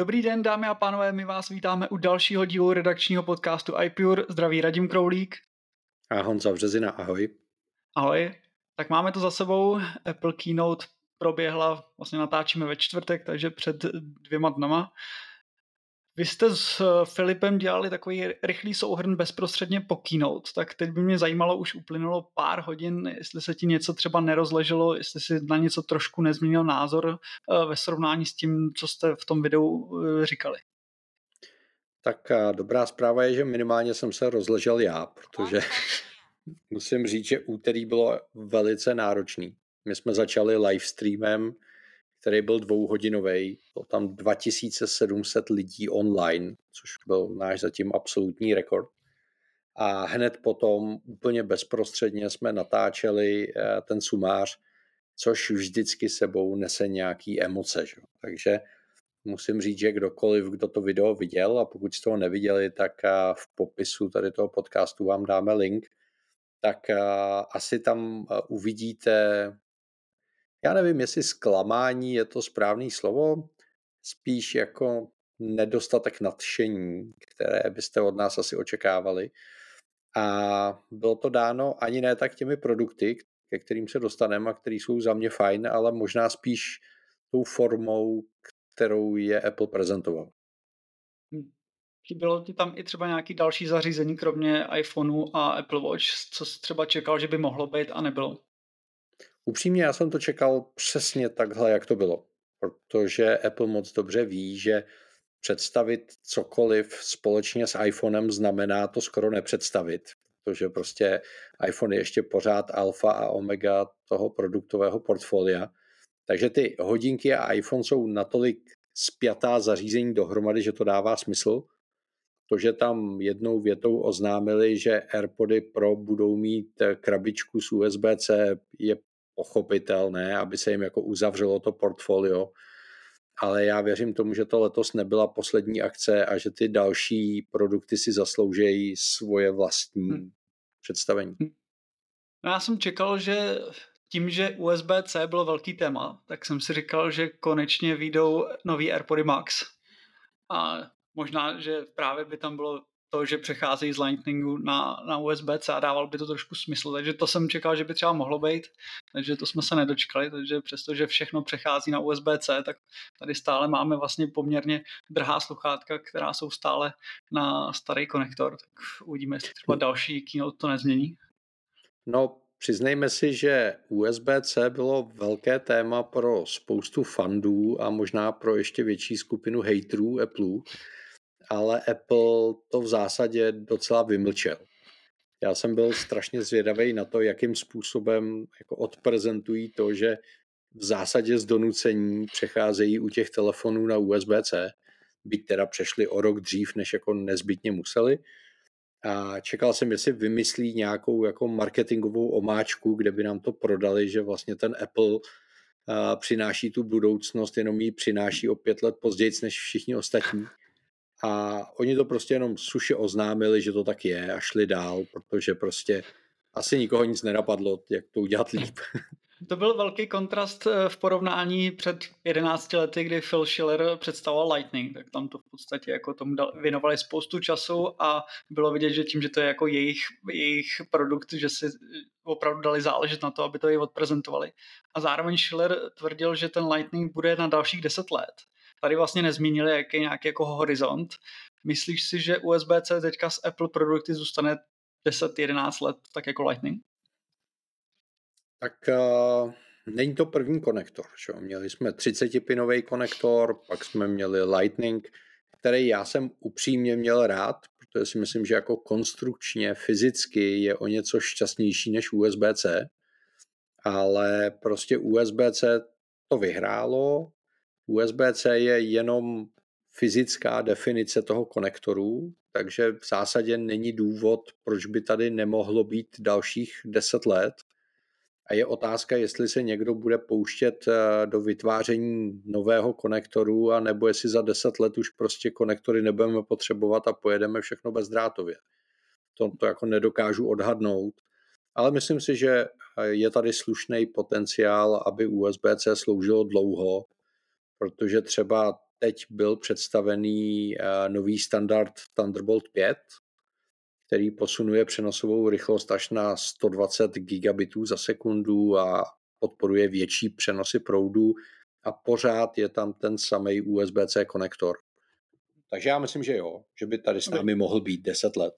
Dobrý den, dámy a pánové, my vás vítáme u dalšího dílu redakčního podcastu iPure. Zdraví Radim Kroulík. A Honza Březina, ahoj. Ahoj. Tak máme to za sebou. Apple Keynote proběhla, vlastně natáčíme ve čtvrtek, takže před dvěma dnama. Vy jste s eh, Filipem dělali takový rychlý souhrn bezprostředně po keynote, tak teď by mě zajímalo, už uplynulo pár hodin, jestli se ti něco třeba nerozleželo, jestli si na něco trošku nezměnil názor eh, ve srovnání s tím, co jste v tom videu eh, říkali. Tak dobrá zpráva je, že minimálně jsem se rozležel já, protože musím říct, že úterý bylo velice náročný. My jsme začali live streamem, který byl dvouhodinový. Bylo tam 2700 lidí online, což byl náš zatím absolutní rekord. A hned potom úplně bezprostředně jsme natáčeli eh, ten sumář, což vždycky sebou nese nějaký emoce. Že? Takže musím říct, že kdokoliv, kdo to video viděl a pokud jste ho neviděli, tak eh, v popisu tady toho podcastu vám dáme link, tak eh, asi tam uvidíte já nevím, jestli zklamání je to správný slovo, spíš jako nedostatek nadšení, které byste od nás asi očekávali. A bylo to dáno ani ne tak těmi produkty, ke kterým se dostaneme a které jsou za mě fajn, ale možná spíš tou formou, kterou je Apple prezentoval. Hm. Chybělo ti tam i třeba nějaký další zařízení, kromě iPhoneu a Apple Watch, co jsi třeba čekal, že by mohlo být a nebylo? Upřímně já jsem to čekal přesně takhle, jak to bylo, protože Apple moc dobře ví, že představit cokoliv společně s iPhonem znamená to skoro nepředstavit, protože prostě iPhone je ještě pořád alfa a omega toho produktového portfolia. Takže ty hodinky a iPhone jsou natolik spjatá zařízení dohromady, že to dává smysl. To, že tam jednou větou oznámili, že AirPody Pro budou mít krabičku s USB-C, je pochopitelné, aby se jim jako uzavřelo to portfolio, ale já věřím tomu, že to letos nebyla poslední akce a že ty další produkty si zasloužejí svoje vlastní hmm. představení. Hm. No já jsem čekal, že tím, že USB-C bylo velký téma, tak jsem si říkal, že konečně výjdou nový AirPody Max. A možná, že právě by tam bylo to, že přecházejí z Lightningu na, na USB-C a dával by to trošku smysl. Takže to jsem čekal, že by třeba mohlo být, takže to jsme se nedočkali, takže přestože všechno přechází na USB-C, tak tady stále máme vlastně poměrně drhá sluchátka, která jsou stále na starý konektor, tak uvidíme, jestli třeba další keynote to nezmění. No, Přiznejme si, že USB-C bylo velké téma pro spoustu fandů a možná pro ještě větší skupinu haterů Apple, ale Apple to v zásadě docela vymlčel. Já jsem byl strašně zvědavý na to, jakým způsobem jako odprezentují to, že v zásadě z donucení přecházejí u těch telefonů na USB-C, byť teda přešli o rok dřív, než jako nezbytně museli. A čekal jsem, jestli vymyslí nějakou jako marketingovou omáčku, kde by nám to prodali, že vlastně ten Apple přináší tu budoucnost, jenom ji přináší o pět let později než všichni ostatní. A oni to prostě jenom suše oznámili, že to tak je a šli dál, protože prostě asi nikoho nic nenapadlo, jak to udělat líp. To byl velký kontrast eh, v porovnání před 11 lety, kdy Phil Schiller představoval Lightning, tak tam to v podstatě jako tomu věnovali spoustu času a bylo vidět, že tím, že to je jako jejich, jejich produkt, že si opravdu dali záležet na to, aby to i odprezentovali. A zároveň Schiller tvrdil, že ten Lightning bude na dalších 10 let tady vlastně nezmínili, jaký nějaký jako horizont. Myslíš si, že USB-C teďka z Apple produkty zůstane 10-11 let tak jako Lightning? Tak uh, není to první konektor. Že? Měli jsme 30-pinový konektor, pak jsme měli Lightning, který já jsem upřímně měl rád, protože si myslím, že jako konstrukčně, fyzicky je o něco šťastnější než USB-C, ale prostě USB-C to vyhrálo. USB-C je jenom fyzická definice toho konektoru, takže v zásadě není důvod, proč by tady nemohlo být dalších 10 let. A je otázka, jestli se někdo bude pouštět eh, do vytváření nového konektoru, a nebo jestli za 10 let už prostě konektory nebudeme potřebovat a pojedeme všechno bezdrátově. To, to jako nedokážu odhadnout. Ale myslím si, že je tady slušný potenciál, aby USB-C sloužilo dlouho, protože třeba teď byl představený eh, nový standard Thunderbolt 5, který posunuje přenosovou rychlost až na 120 gigabitů za sekundu a podporuje větší přenosy proudu a pořád je tam ten samý USB-C konektor. Takže já myslím, že jo, že by tady s námi mohl být 10 let.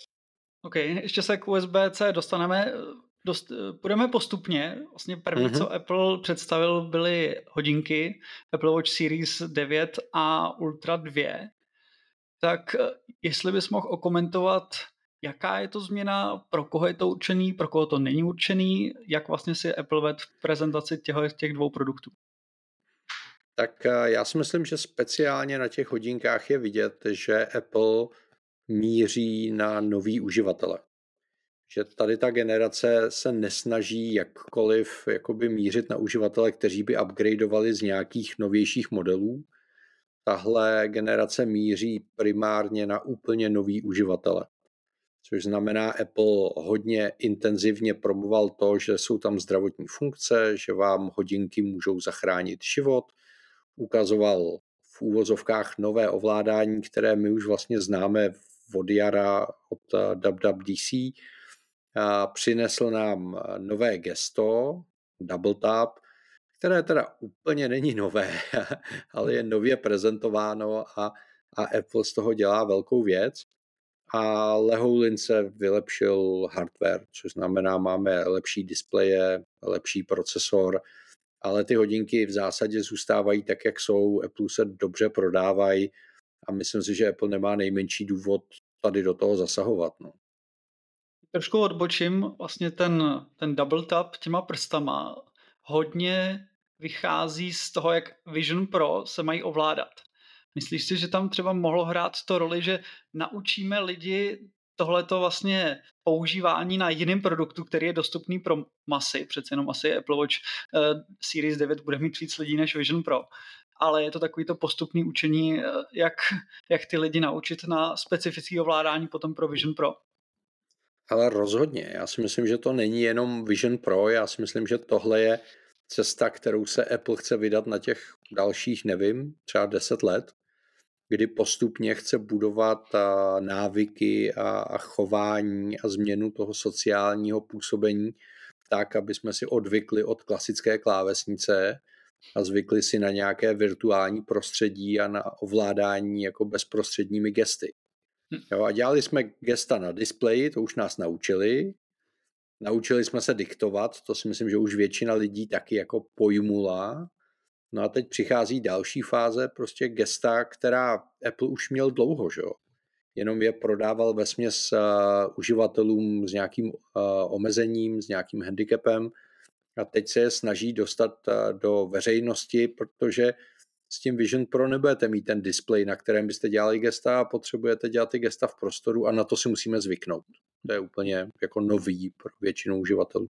OK, ještě se k USB-C dostaneme. Dost, půjdeme postupně. Vlastně první, mm-hmm. co Apple představil, byly hodinky Apple Watch Series 9 a Ultra 2. Tak jestli bys mohl okomentovat, jaká je to změna, pro koho je to určený, pro koho to není určený, jak vlastně si Apple ved v prezentaci těch, těch dvou produktů? Tak eh, já si myslím, že speciálně na těch hodinkách je vidět, že Apple míří na nový uživatele. Že tady ta generace se nesnaží jakkoliv jakoby mířit na uživatele, kteří by upgradeovali z nějakých novějších modelů. Tahle generace míří primárně na úplně nový uživatele což znamená, Apple hodně intenzivně promoval to, že jsou tam zdravotní funkce, že vám hodinky můžou zachránit život. Ukazoval v úvozovkách nové ovládání, které my už vlastně známe od jara od WWDC. Přinesl nám nové gesto, Double Tap, které teda úplně není nové, ale je nově prezentováno a, a Apple z toho dělá velkou věc a Lehoulin se vylepšil hardware, což znamená, máme lepší displeje, lepší procesor, ale ty hodinky v zásadě zůstávají tak, jak jsou. Apple se dobře prodávají a myslím si, že Apple nemá nejmenší důvod tady do toho zasahovat. No. Trošku odbočím, vlastně ten, ten double tap těma prstama hodně vychází z toho, jak Vision Pro se mají ovládat. Myslíš si, že tam třeba mohlo hrát to roli, že naučíme lidi tohleto vlastně používání na jiném produktu, který je dostupný pro masy, přece jenom asi Apple Watch uh, Series 9 bude mít víc lidí než Vision Pro, ale je to takový to postupný učení, uh, jak, jak ty lidi naučit na specifické ovládání potom pro Vision Pro. Ale rozhodně, já si myslím, že to není jenom Vision Pro, já si myslím, že tohle je cesta, kterou se Apple chce vydat na těch dalších, nevím, třeba 10 let, kdy postupně chce budovat návyky a, a chování a změnu toho sociálního působení tak, aby jsme si odvykli od klasické klávesnice a zvykli si na nějaké virtuální prostředí a na ovládání jako bezprostředními gesty. Hm. Jo, a dělali jsme gesta na displeji, to už nás naučili. Naučili jsme se diktovat, to si myslím, že už většina lidí taky jako pojmula. No a teď přichází další fáze, prostě gesta, která Apple už měl dlouho, že. Jenom je prodával ve směs uh, uživatelům s nějakým uh, omezením, s nějakým handicapem a teď se je snaží dostat uh, do veřejnosti, protože s tím Vision Pro nebudete mít ten display, na kterém byste dělali gesta a potřebujete dělat ty gesta v prostoru a na to si musíme zvyknout. To je úplně jako nový pro většinu uživatelů.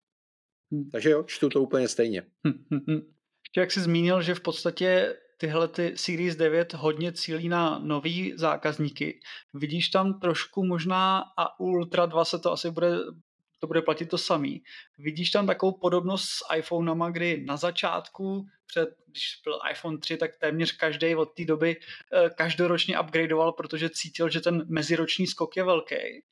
Hmm. Takže jo, čtu to úplně stejně. Hmm, hmm, hmm. Ještě jak jsi zmínil, že v podstatě tyhle ty Series 9 hodně cílí na nový zákazníky. Vidíš tam trošku možná, a u Ultra 2 se to asi bude to bude platit to samý. Vidíš tam takovou podobnost s iPhonama, kdy na začátku, před, když byl iPhone 3, tak téměř každý od té doby eh, každoročně upgradeoval, protože cítil, že ten meziroční skok je velký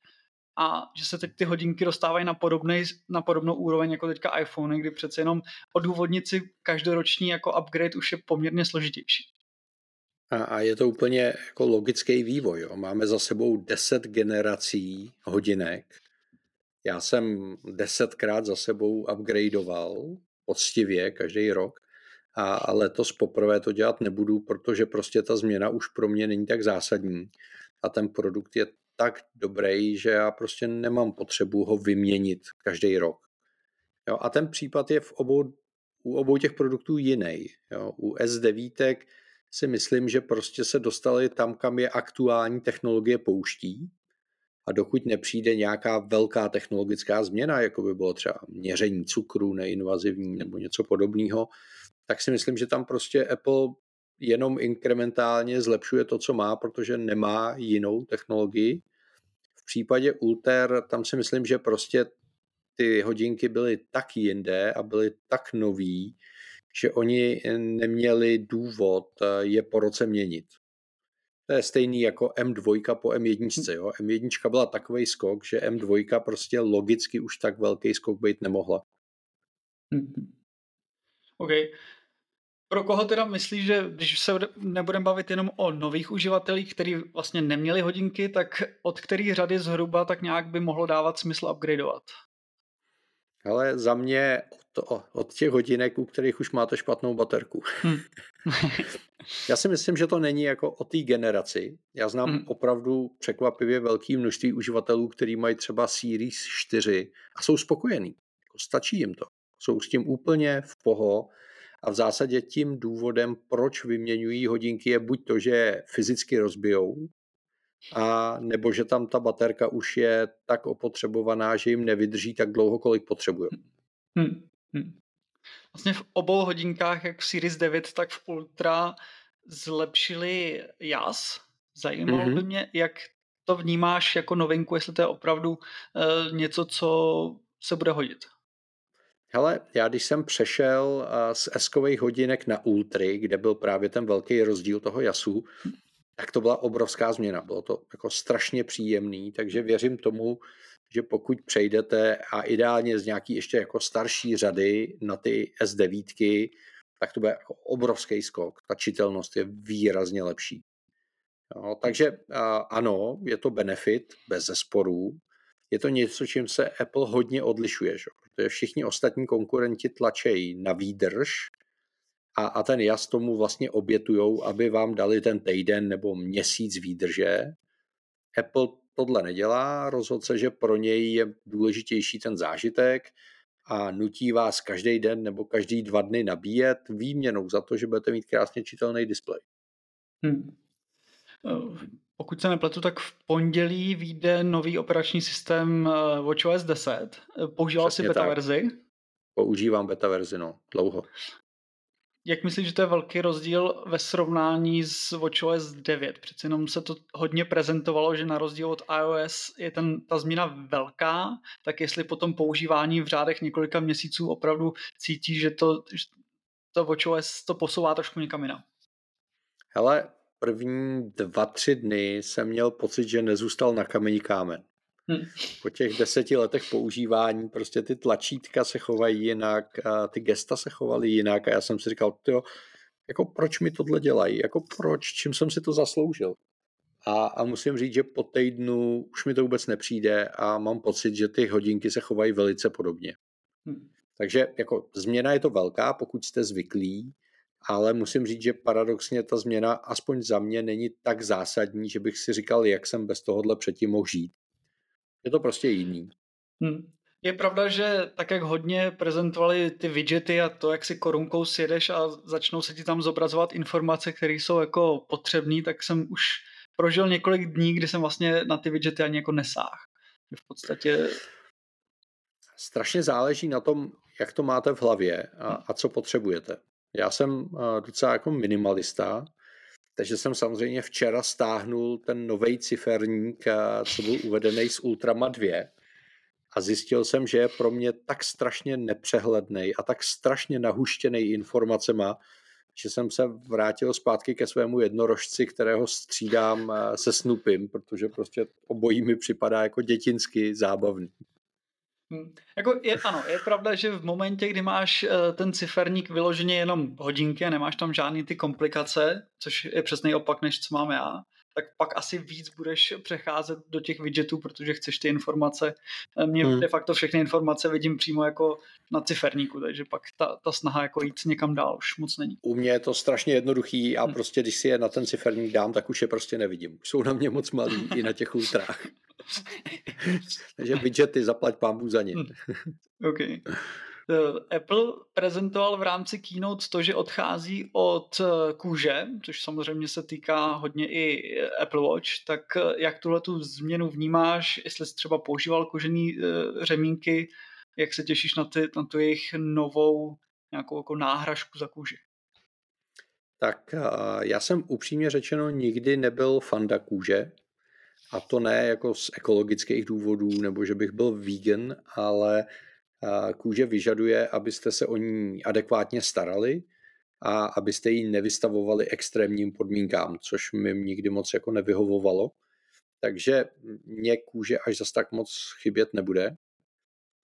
a že se teď ty hodinky dostávají na, podobnej, na podobnou úroveň jako teďka iPhone, kdy přece jenom odůvodnit si každoroční jako upgrade už je poměrně složitější. A, a je to úplně jako logický vývoj. Jo. Máme za sebou deset generací hodinek. Já jsem desetkrát za sebou upgradeoval poctivě každý rok a letos poprvé to dělat nebudu, protože prostě ta změna už pro mě není tak zásadní a ten produkt je tak dobrý, že já prostě nemám potřebu ho vyměnit každý rok. Jo, a ten případ je v obou u obou těch produktů jiný. Jo. U S9 si myslím, že prostě se dostali tam, kam je aktuální technologie pouští. A dokud nepřijde nějaká velká technologická změna, jako by bylo třeba měření cukru neinvazivní nebo něco podobného, tak si myslím, že tam prostě Apple jenom inkrementálně zlepšuje to, co má, protože nemá jinou technologii. V případě Ulter tam si myslím, že prostě ty hodinky byly tak jinde a byly tak nový, že oni neměli důvod eh, je po roce měnit. To je stejný jako M2 po M1. Jo? M1 byla takový skok, že M2 prostě logicky už tak velký skok být nemohla. Mhm. OK. Pro koho teda myslíš, že když se nebudeme bavit jenom o nových uživatelích, kteří vlastně neměli hodinky, tak od který řady zhruba tak nějak by mohlo dávat smysl upgradeovat? Ale za mě od, od těch hodinek, u kterých už máte špatnou baterku. Hmm. Já si myslím, že to není jako o té generaci. Já znám hmm. opravdu překvapivě velké množství uživatelů, kteří mají třeba Series 4 a jsou spokojení. Jako stačí jim to. Jsou s tím úplně v poho a v zásadě tím důvodem, proč vyměňují hodinky, je buď to, že fyzicky rozbijou, a nebo že tam ta baterka už je tak opotřebovaná, že jim nevydrží tak dlouho, kolik potřebují. Hmm. Hmm. Vlastně v obou hodinkách, jak v Series 9, tak v Ultra, zlepšili jas. Zajímalo mm-hmm. by mě, jak to vnímáš jako novinku, jestli to je opravdu uh, něco, co se bude hodit. Hele, já když jsem přešel uh, z eskových hodinek na Ultry, kde byl právě ten velký rozdíl toho jasu, tak to byla obrovská změna. Bylo to jako strašně příjemný, takže věřím tomu, že pokud přejdete a ideálně z nějaký ještě jako starší řady na ty S9, tak to bude jako obrovský skok. Ta čitelnost je výrazně lepší. No, takže ano, je to benefit, bez zesporů. Je to něco, čím se Apple hodně odlišuje, že? protože všichni ostatní konkurenti tlačejí na výdrž a, a ten jas tomu vlastně obětujou, aby vám dali ten týden nebo měsíc výdrže. Apple tohle nedělá, rozhodl se, že pro něj je důležitější ten zážitek a nutí vás každý den nebo každý dva dny nabíjet výměnou za to, že budete mít krásně čitelný displej. Hmm. Pokud se nepletu, tak v pondělí vyjde nový operační systém eh, WatchOS 10. Používal Přesně jsi beta tak. verzi? Používám beta verzi, no, dlouho. Jak myslíš, že to je velký rozdíl ve srovnání s WatchOS 9? Přece jenom se to hodně prezentovalo, že na rozdíl od iOS je ten, ta změna velká, tak jestli po tom používání v řádech několika měsíců opravdu cítí, že to, že to WatchOS to posouvá trošku někam jinam. Hele, první dva, tři dny jsem měl pocit, že nezůstal na kamení kámen. Hmm. Po těch deseti letech používání prostě ty tlačítka se chovají jinak, a ty gesta se chovaly jinak a já jsem si říkal, jo, jako proč mi tohle dělají, jako proč, čím jsem si to zasloužil. A, a musím říct, že po týdnu už mi to vůbec nepřijde a mám pocit, že ty hodinky se chovají velice podobně. Hmm. Takže jako změna je to velká, pokud jste zvyklí, ale musím říct, že paradoxně ta změna aspoň za mě není tak zásadní, že bych si říkal, jak jsem bez tohohle předtím mohl žít. Je to prostě jiný. Hmm. Je pravda, že tak jak hodně prezentovali ty widgety a to, jak si korunkou sjedeš a začnou se ti tam zobrazovat informace, které jsou jako potřebné, tak jsem už prožil několik dní, kdy jsem vlastně na ty widgety ani jako nesáh. V podstatě... Strašně záleží na tom, jak to máte v hlavě a, a co potřebujete. Já jsem docela jako minimalista, takže jsem samozřejmě včera stáhnul ten nový ciferník, co byl uvedený z Ultrama 2 a zjistil jsem, že je pro mě tak strašně nepřehledný a tak strašně nahuštěný informacema, že jsem se vrátil zpátky ke svému jednorožci, kterého střídám se Snoopym, protože prostě obojí mi připadá jako dětinsky zábavný. Hmm. Jako je, ano, je pravda, že v momentě, kdy máš uh, ten ciferník vyloženě jenom hodinky a nemáš tam žádný ty komplikace, což je přesný opak, než co mám já, tak pak asi víc budeš přecházet do těch widgetů, protože chceš ty informace. Eh, mě hmm. de facto všechny informace vidím přímo jako na ciferníku, takže pak ta, ta snaha jako jít někam dál už moc není. U mě je to strašně jednoduchý a hmm. prostě když si je na ten ciferník dám, tak už je prostě nevidím. Jsou na mě moc malý i na těch ultrách. Takže widgety zaplať pámbu za ně. Hmm. OK. Eh, Apple prezentoval v rámci keynote to, že odchází od eh, kůže, což samozřejmě se týká hodně i eh, Apple Watch, tak jak tuhle tu změnu vnímáš, jestli jsi třeba používal kožený řemínky, jak se těšíš na, ty, na tu jejich novou nějakou jako náhražku za kůži? Tak já jsem upřímně řečeno nikdy nebyl fanda kůže, a to ne jako z ekologických důvodů, nebo že bych byl vegan, ale kůže vyžaduje, abyste se o ní adekvátně starali a abyste ji nevystavovali extrémním podmínkám, což mi nikdy moc jako nevyhovovalo. Takže mě kůže až zas tak moc chybět nebude.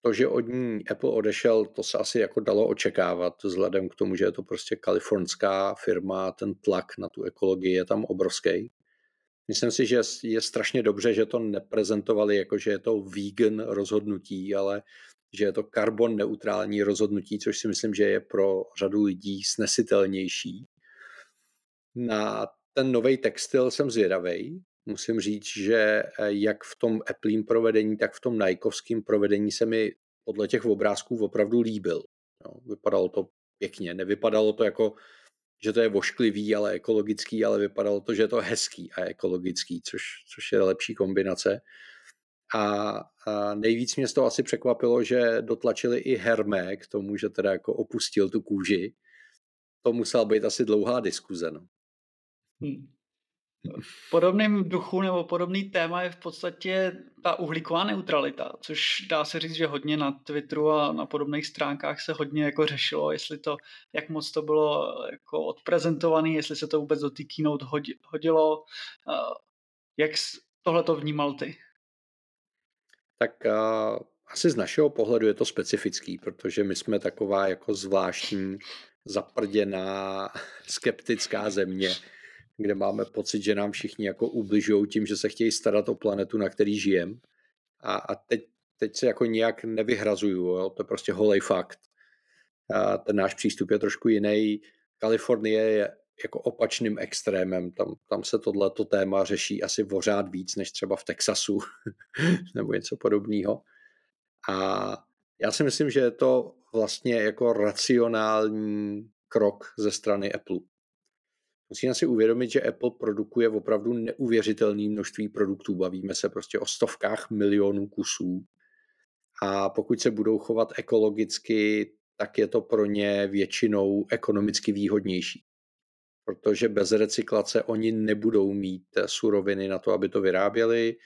To, že od ní Apple odešel, to se asi jako dalo očekávat, vzhledem k tomu, že je to prostě kalifornská firma, ten tlak na tu ekologii je tam obrovský. Myslím si, že je strašně dobře, že to neprezentovali jako, že je to vegan rozhodnutí, ale že je to karbon neutrální rozhodnutí, což si myslím, že je pro řadu lidí snesitelnější. Na ten nový textil jsem zvědavý. Musím říct, že eh, jak v tom Applím provedení, tak v tom Nikeovském provedení se mi podle těch obrázků opravdu líbil. No, vypadalo to pěkně, nevypadalo to jako, že to je vošklivý, ale ekologický, ale vypadalo to, že je to hezký a ekologický, což, což je lepší kombinace. A, a nejvíc mě z toho asi překvapilo, že dotlačili i Hermé k tomu, že teda jako opustil tu kůži. To musela být asi dlouhá diskuze. No. Hmm. Podobným duchu nebo podobný téma je v podstatě ta uhlíková neutralita, což dá se říct, že hodně na Twitteru a na podobných stránkách se hodně jako řešilo, jestli to, jak moc to bylo jako odprezentované, jestli se to vůbec do té keynote hodilo. Jak tohle to vnímal ty? Tak uh, asi z našeho pohledu je to specifický, protože my jsme taková jako zvláštní zaprděná skeptická země, kde máme pocit, že nám všichni jako ubližují tím, že se chtějí starat o planetu, na který žijem. A, a teď, teď se jako nějak nevyhrazuju, jo? to je prostě holej fakt. A ten náš přístup je trošku jiný. Kalifornie je jako opačným extrémem. Tam, tam se tohleto téma řeší asi pořád víc než třeba v Texasu nebo něco podobného. A já si myslím, že je to vlastně jako racionální krok ze strany Apple. Musíme si uvědomit, že Apple produkuje opravdu neuvěřitelné množství produktů. Bavíme se prostě o stovkách milionů kusů. A pokud se budou chovat ekologicky, tak je to pro ně většinou ekonomicky výhodnější protože bez recyklace oni nebudou mít eh, suroviny na to, aby to vyráběli.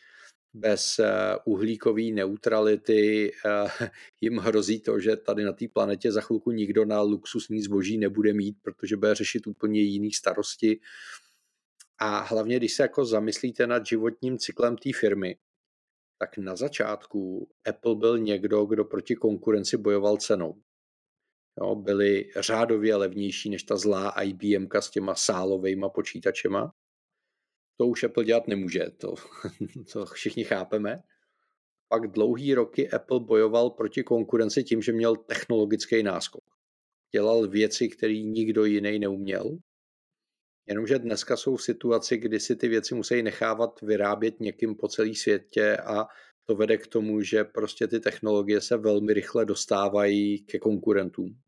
Bez eh, uhlíkové neutrality eh, jim hrozí to, že tady na té planetě za chvilku nikdo na luxusní zboží nebude mít, protože bude řešit úplně jiný starosti. A hlavně, když se jako zamyslíte nad životním cyklem té firmy, tak na začátku Apple byl někdo, kdo proti konkurenci bojoval cenou jo, byly řádově levnější než ta zlá IBM s těma sálovejma počítačema. To už Apple dělat nemůže, to, to všichni chápeme. Pak dlouhý roky Apple bojoval proti konkurenci tím, že měl technologický náskok. Dělal věci, které nikdo jiný neuměl. Jenomže dneska jsou v situaci, kdy si ty věci musí nechávat vyrábět někým po celé světě a to vede k tomu, že prostě ty technologie se velmi rychle dostávají ke konkurentům.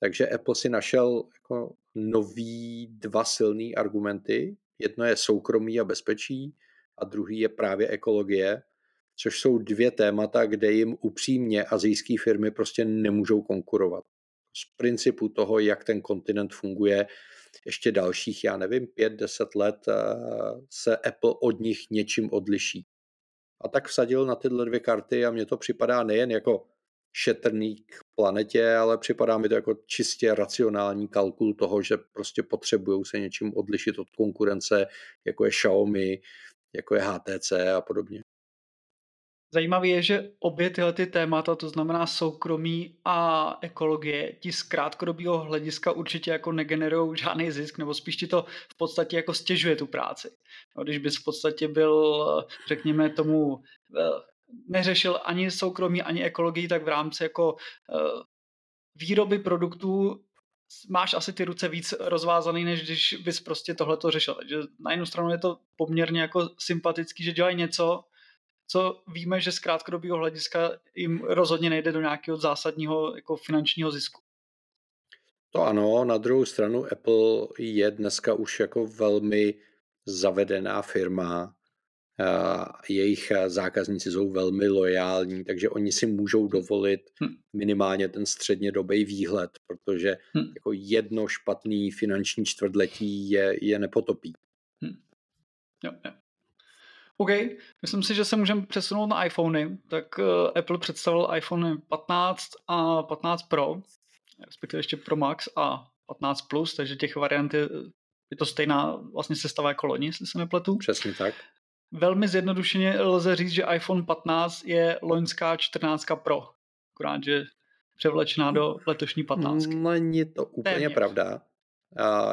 Takže Apple si našel jako nový dva silný argumenty. Jedno je soukromí a bezpečí a druhý je právě ekologie, což jsou dvě témata, kde jim upřímně azijské firmy prostě nemůžou konkurovat. Z principu toho, jak ten kontinent funguje, ještě dalších, já nevím, pět, deset let eh, se Apple od nich něčím odliší. A tak vsadil na tyhle dvě karty a mně to připadá nejen jako šetrný k planetě, ale připadá mi to jako čistě racionální kalkul toho, že prostě potřebují se něčím odlišit od konkurence, jako je Xiaomi, jako je HTC a podobně. Zajímavé je, že obě tyhle ty témata, to znamená soukromí a ekologie, ti z krátkodobého hlediska určitě jako negenerují žádný zisk, nebo spíš ti to v podstatě jako stěžuje tu práci. No, když bys v podstatě byl, řekněme tomu, eh, neřešil ani soukromí, ani ekologii, tak v rámci jako uh, výroby produktů máš asi ty ruce víc rozvázaný, než když bys prostě tohle to řešil. Takže na jednu stranu je to poměrně jako sympatický, že dělají něco, co víme, že z krátkodobého hlediska jim rozhodně nejde do nějakého zásadního jako finančního zisku. To ano, na druhou stranu Apple je dneska už jako velmi zavedená firma, jejich zákazníci jsou velmi lojální, takže oni si můžou dovolit hm. minimálně ten střednědobý výhled, protože hm. jako jedno špatný finanční čtvrtletí je, je nepotopí. Hm. Jo, jo. OK, myslím si, že se můžeme přesunout na iPhony. Tak uh, Apple představil iPhone 15 a 15 Pro, respektive ještě Pro Max a 15 Plus, takže těch variant je, je to stejná vlastně sestava jako loni, jestli se nepletu. Přesně tak. Velmi zjednodušeně lze říct, že iPhone 15 je loňská 14 Pro, akorát, že převlečená do letošní 15. Není to úplně Téměř. pravda.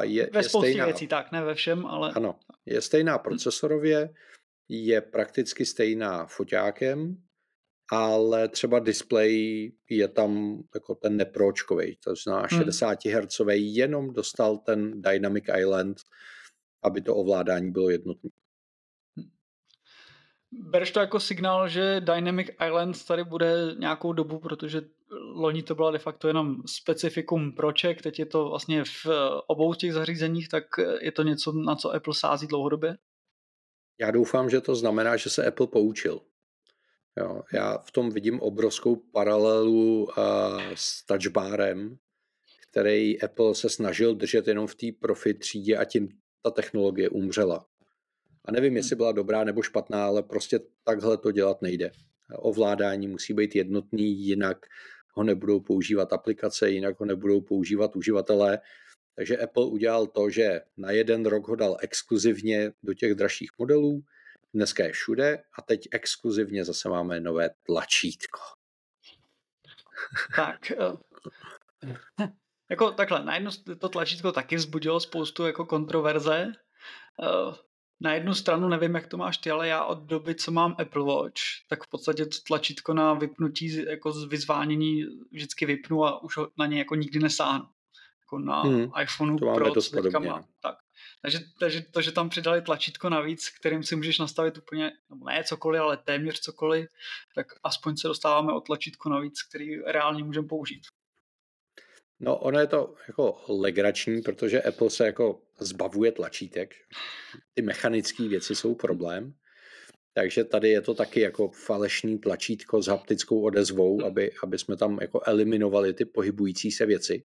Je, ve je spoustě stejná, věcí, tak, ne ve všem, ale... Ano, je stejná procesorově, je prakticky stejná foťákem, ale třeba display je tam jako ten nepročkový, to znamená 60 hmm. Hz, jenom dostal ten Dynamic Island, aby to ovládání bylo jednotné. Bereš to jako signál, že Dynamic Island tady bude nějakou dobu, protože loni to byla de facto jenom specifikum proček, teď je to vlastně v obou těch zařízeních, tak je to něco, na co Apple sází dlouhodobě? Já doufám, že to znamená, že se Apple poučil. Jo, já v tom vidím obrovskou paralelu uh, s touchbarem, který Apple se snažil držet jenom v té profi třídě a tím ta technologie umřela. A nevím, jestli byla dobrá nebo špatná, ale prostě takhle to dělat nejde. Ovládání musí být jednotný, jinak ho nebudou používat aplikace, jinak ho nebudou používat uživatelé. Takže Apple udělal to, že na jeden rok ho dal exkluzivně do těch dražších modelů, dneska je všude a teď exkluzivně zase máme nové tlačítko. Tak, eh, jako takhle, na jedno to tlačítko taky vzbudilo spoustu jako kontroverze. Na jednu stranu nevím, jak to máš ty, ale já od doby, co mám Apple Watch, tak v podstatě to tlačítko na vypnutí jako z vyzvánění vždycky vypnu a už na ně jako nikdy nesáhnu. Jako na hmm, iPhoneu to Pro, co teďka mám. No. Tak. Takže, takže to, že tam přidali tlačítko navíc, kterým si můžeš nastavit úplně, nebo ne cokoliv, ale téměř cokoliv, tak aspoň se dostáváme o tlačítko navíc, který reálně můžeme použít. No, ono je to jako legrační, protože Apple se jako zbavuje tlačítek. Ty mechanické věci jsou problém. Takže tady je to taky jako falešný tlačítko s haptickou odezvou, aby, aby jsme tam jako eliminovali ty pohybující se věci.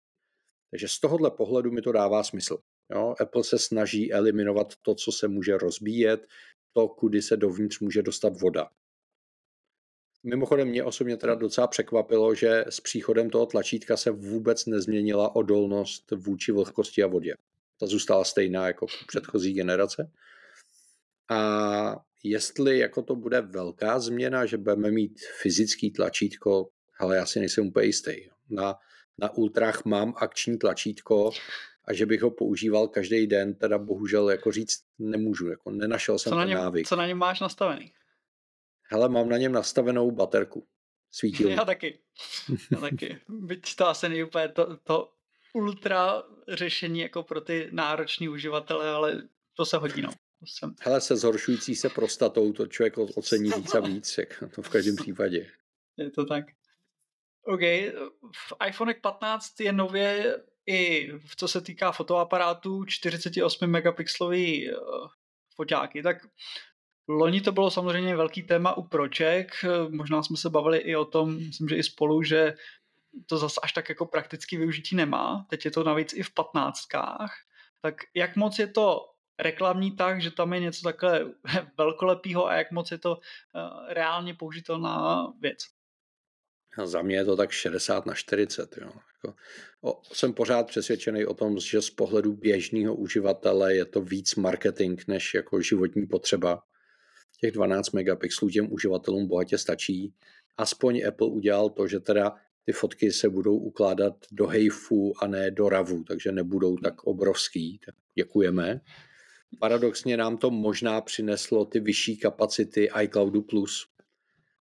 Takže z tohohle pohledu mi to dává smysl. Jo? Apple se snaží eliminovat to, co se může rozbíjet, to, kudy se dovnitř může dostat voda. Mimochodem mě osobně teda docela překvapilo, že s příchodem toho tlačítka se vůbec nezměnila odolnost vůči vlhkosti a vodě. Ta zůstala stejná jako předchozí generace. A jestli jako to bude velká změna, že budeme mít fyzický tlačítko, ale já si nejsem úplně jistý. Na, na ultrách mám akční tlačítko a že bych ho používal každý den, teda bohužel jako říct nemůžu, jako nenašel jsem co ten něm, návyk. Co na něm máš nastavený? Hele, mám na něm nastavenou baterku. Svítil. Já taky. Já taky. Byť to asi není úplně to, to ultra řešení jako pro ty nároční uživatele, ale to se hodí, no. Jsem... Hele, se zhoršující se prostatou to člověk ocení víc a víc, jak to v každém případě. Je to tak. OK, v iPhone 15 je nově i co se týká fotoaparátů 48 megapixelový uh, foťáky, tak Loni to bylo samozřejmě velký téma u proček, možná jsme se bavili i o tom, myslím, že i spolu, že to zase až tak jako prakticky využití nemá. Teď je to navíc i v patnáctkách. Tak jak moc je to reklamní tak, že tam je něco takhle velkolepého a jak moc je to uh, reálně použitelná věc? Za mě je to tak 60 na 40. Jo. Jako, o, jsem pořád přesvědčený o tom, že z pohledu běžného uživatele je to víc marketing než jako životní potřeba těch 12 megapixelů těm uživatelům bohatě stačí. Aspoň Apple udělal to, že teda ty fotky se budou ukládat do hejfu a ne do ravu, takže nebudou tak obrovský. Tak děkujeme. Paradoxně nám to možná přineslo ty vyšší kapacity iCloudu Plus,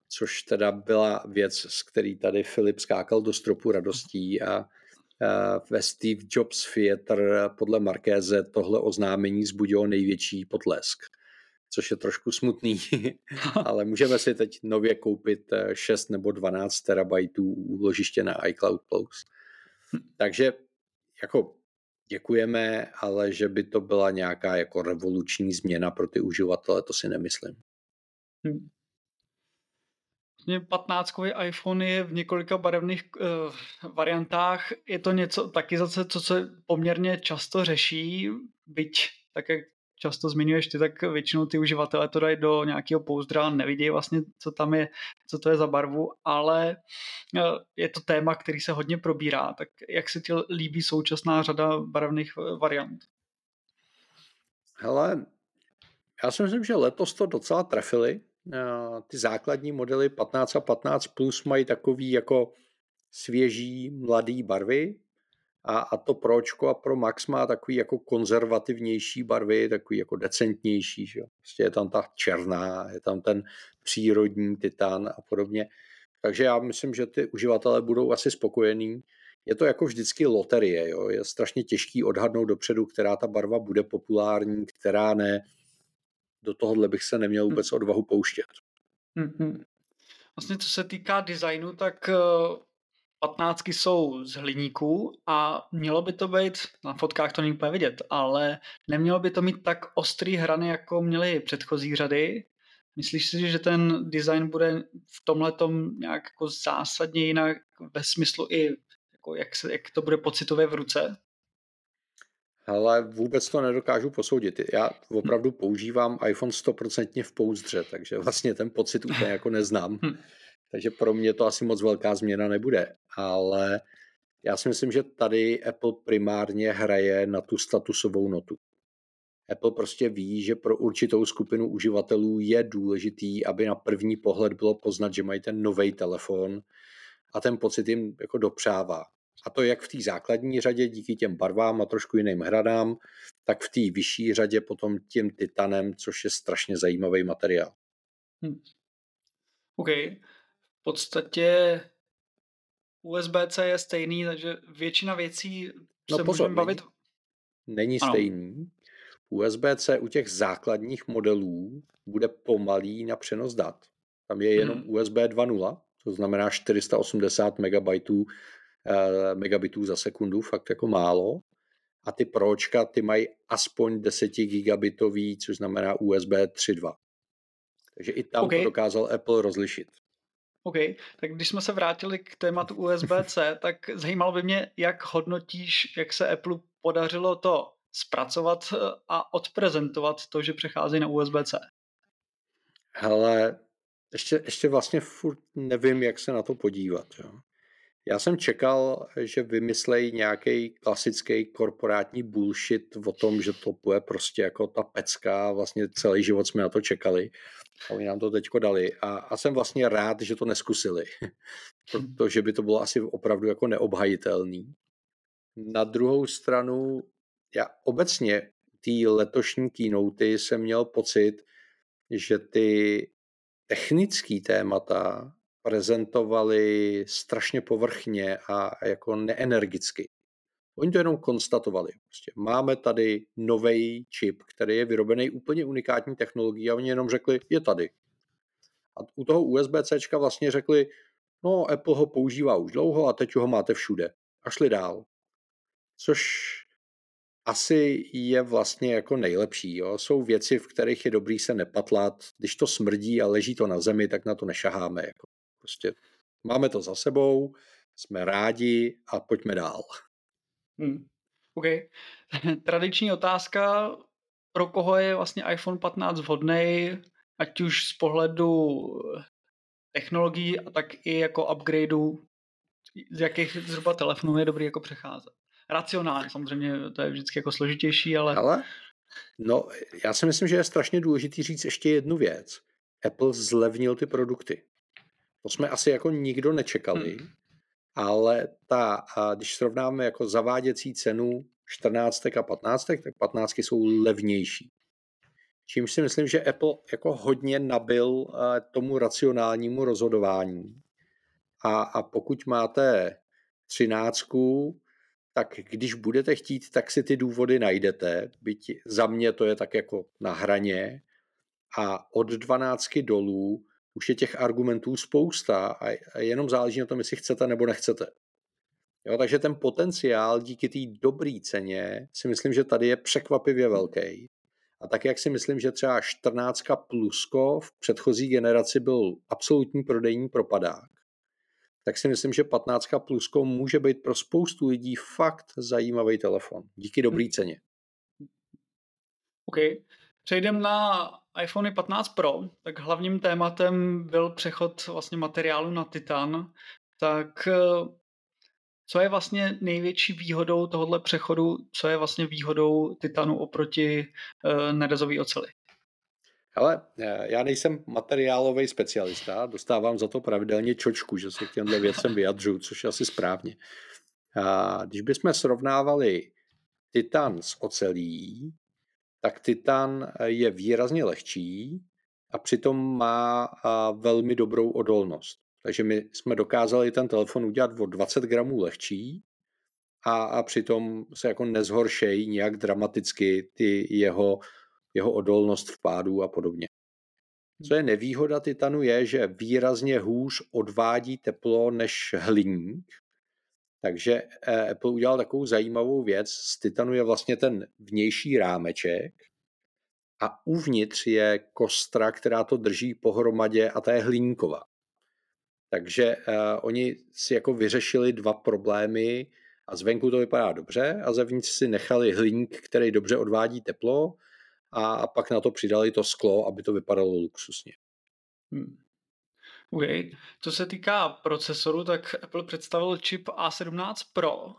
což teda byla věc, s který tady Filip skákal do stropu radostí a ve Steve Jobs Theater podle Markéze tohle oznámení zbudilo největší potlesk což je trošku smutný, ale můžeme si teď nově koupit 6 nebo 12 terabajtů úložiště na iCloud Plus. Takže jako děkujeme, ale že by to byla nějaká jako revoluční změna pro ty uživatele, to si nemyslím. Hmm. 15 iPhone je v několika barevných uh, variantách. Je to něco taky zase, co se poměrně často řeší, byť tak jak často zmiňuješ ty, tak většinou ty uživatelé to dají do nějakého pouzdra, nevidějí vlastně, co tam je, co to je za barvu, ale eh, je to téma, který se hodně probírá. Tak jak se ti líbí současná řada barevných eh, variant? Hele, já si myslím, že letos to docela trefili. Eh, ty základní modely 15 a 15 plus mají takový jako svěží, mladý barvy, a, a to pročko a pro Max má takový jako konzervativnější barvy, takový jako decentnější. Že? Prostě je tam ta černá, je tam ten přírodní titan a podobně. Takže já myslím, že ty uživatelé budou asi spokojení. Je to jako vždycky loterie, jo? je strašně těžký odhadnout dopředu, která ta barva bude populární, která ne. Do tohohle bych se neměl vůbec odvahu pouštět. Mm-hmm. Vlastně co se týká designu, tak eh, patnáctky jsou z hliníku a mělo by to být, na fotkách to není vidět, ale nemělo by to mít tak ostrý hrany, jako měly předchozí řady. Myslíš si, že ten design bude v tomhle nějak jako zásadně jinak ve smyslu i jako jak, se, jak to bude pocitově v ruce? Ale vůbec to nedokážu posoudit. Já opravdu používám iPhone 100% v pouzdře, takže vlastně ten pocit úplně jako neznám. Takže pro mě to asi moc velká změna nebude. Ale já si myslím, že tady Apple primárně hraje na tu statusovou notu. Apple prostě ví, že pro určitou skupinu uživatelů je důležitý, aby na první pohled bylo poznat, že mají ten nový telefon a ten pocit jim jako dopřává. A to jak v té základní řadě díky těm barvám a trošku jiným hradám, tak v té vyšší řadě potom tím titanem, což je strašně zajímavý materiál. Hmm. OK podstatě USB-C je stejný, takže většina věcí no se pozor, můžeme bavit. Není, není stejný. USB-C u těch základních modelů bude pomalý na přenos dat. Tam je jenom hmm. USB 2.0, to znamená 480 megabitů, eh, megabitů za sekundu, fakt jako málo. A ty pročka, ty mají aspoň 10 gigabitový, což znamená USB 3.2. Takže i tam okay. to dokázal Apple rozlišit. OK, tak když jsme se vrátili k tématu USB-C, tak zajímalo by mě, jak hodnotíš, jak se Apple podařilo to zpracovat eh, a odprezentovat to, že přechází na USB-C. Hele, ještě, ještě vlastně furt nevím, jak se na to podívat. Jo. Já jsem čekal, že vymyslejí nějaký klasický korporátní bullshit o tom, že to bude prostě jako ta pecka, vlastně celý život jsme na to čekali. A oni nám to teďko dali. A, a jsem vlastně rád, že to neskusili, protože by to bylo asi opravdu jako neobhajitelný. Na druhou stranu, já obecně ty letošní keynote jsem měl pocit, že ty technické témata prezentovali strašně povrchně a jako neenergicky. Oni to jenom konstatovali. Prostě máme tady nový čip, který je vyrobený úplně unikátní technologií a oni jenom řekli, je tady. A u toho USB-C vlastně řekli, no Apple ho používá už dlouho a teď ho máte všude. A šli dál. Což asi je vlastně jako nejlepší. Jo. Jsou věci, v kterých je dobrý se nepatlat. Když to smrdí a leží to na zemi, tak na to nešaháme. Jako. Prostě máme to za sebou, jsme rádi a pojďme dál. Hmm. OK. Tradiční otázka, pro koho je vlastně iPhone 15 vhodný, ať už z pohledu technologií, a tak i jako upgradeu, z jakých zhruba telefonů je dobrý jako přecházet. Racionálně, samozřejmě to je vždycky jako složitější, ale... Ale, no, já si myslím, že je strašně důležitý říct ještě jednu věc. Apple zlevnil ty produkty. To jsme asi jako nikdo nečekali. Hmm ale ta, když srovnáme jako zaváděcí cenu 14 a 15, tak 15 jsou levnější. Čímž si myslím, že Apple jako hodně nabil tomu racionálnímu rozhodování. A, a pokud máte 13, tak když budete chtít, tak si ty důvody najdete. Byť za mě to je tak jako na hraně, a od 12 dolů už je těch argumentů spousta a jenom záleží na tom, jestli chcete nebo nechcete. Jo, takže ten potenciál díky té dobré ceně si myslím, že tady je překvapivě velký. A tak, jak si myslím, že třeba 14 plusko v předchozí generaci byl absolutní prodejní propadák, tak si myslím, že 15 plusko může být pro spoustu lidí fakt zajímavý telefon. Díky dobré hm. ceně. OK. Přejdeme na iPhone 15 Pro, tak hlavním tématem byl přechod vlastně materiálu na titan. Tak eh, co je vlastně největší výhodou tohohle přechodu, co je vlastně výhodou titanu oproti uh, nerezový oceli? Ale eh, já nejsem materiálový specialista, dostávám za to pravidelně čočku, že se k těmhle věcem vyjadřuju, což je asi správně. A když bychom srovnávali titan s ocelí, tak titan je výrazně lehčí a přitom má velmi dobrou odolnost. Takže my jsme dokázali ten telefon udělat o 20 gramů lehčí a, a přitom se jako nezhoršejí nějak dramaticky ty jeho, jeho odolnost v pádu a podobně. Co je nevýhoda titanu je, že výrazně hůř odvádí teplo než hliník, takže eh, Apple udělal takovou zajímavou věc. Z titanu je vlastně ten vnější rámeček a uvnitř je kostra, která to drží pohromadě a ta je hliníková. Takže uh, oni si jako vyřešili dva problémy a zvenku to vypadá dobře a zevnitř si nechali hliník, který dobře odvádí teplo a, a pak na to přidali to sklo, aby to vypadalo luxusně. Hmm. Okay. Co se týká procesoru, tak Apple představil čip A17 Pro,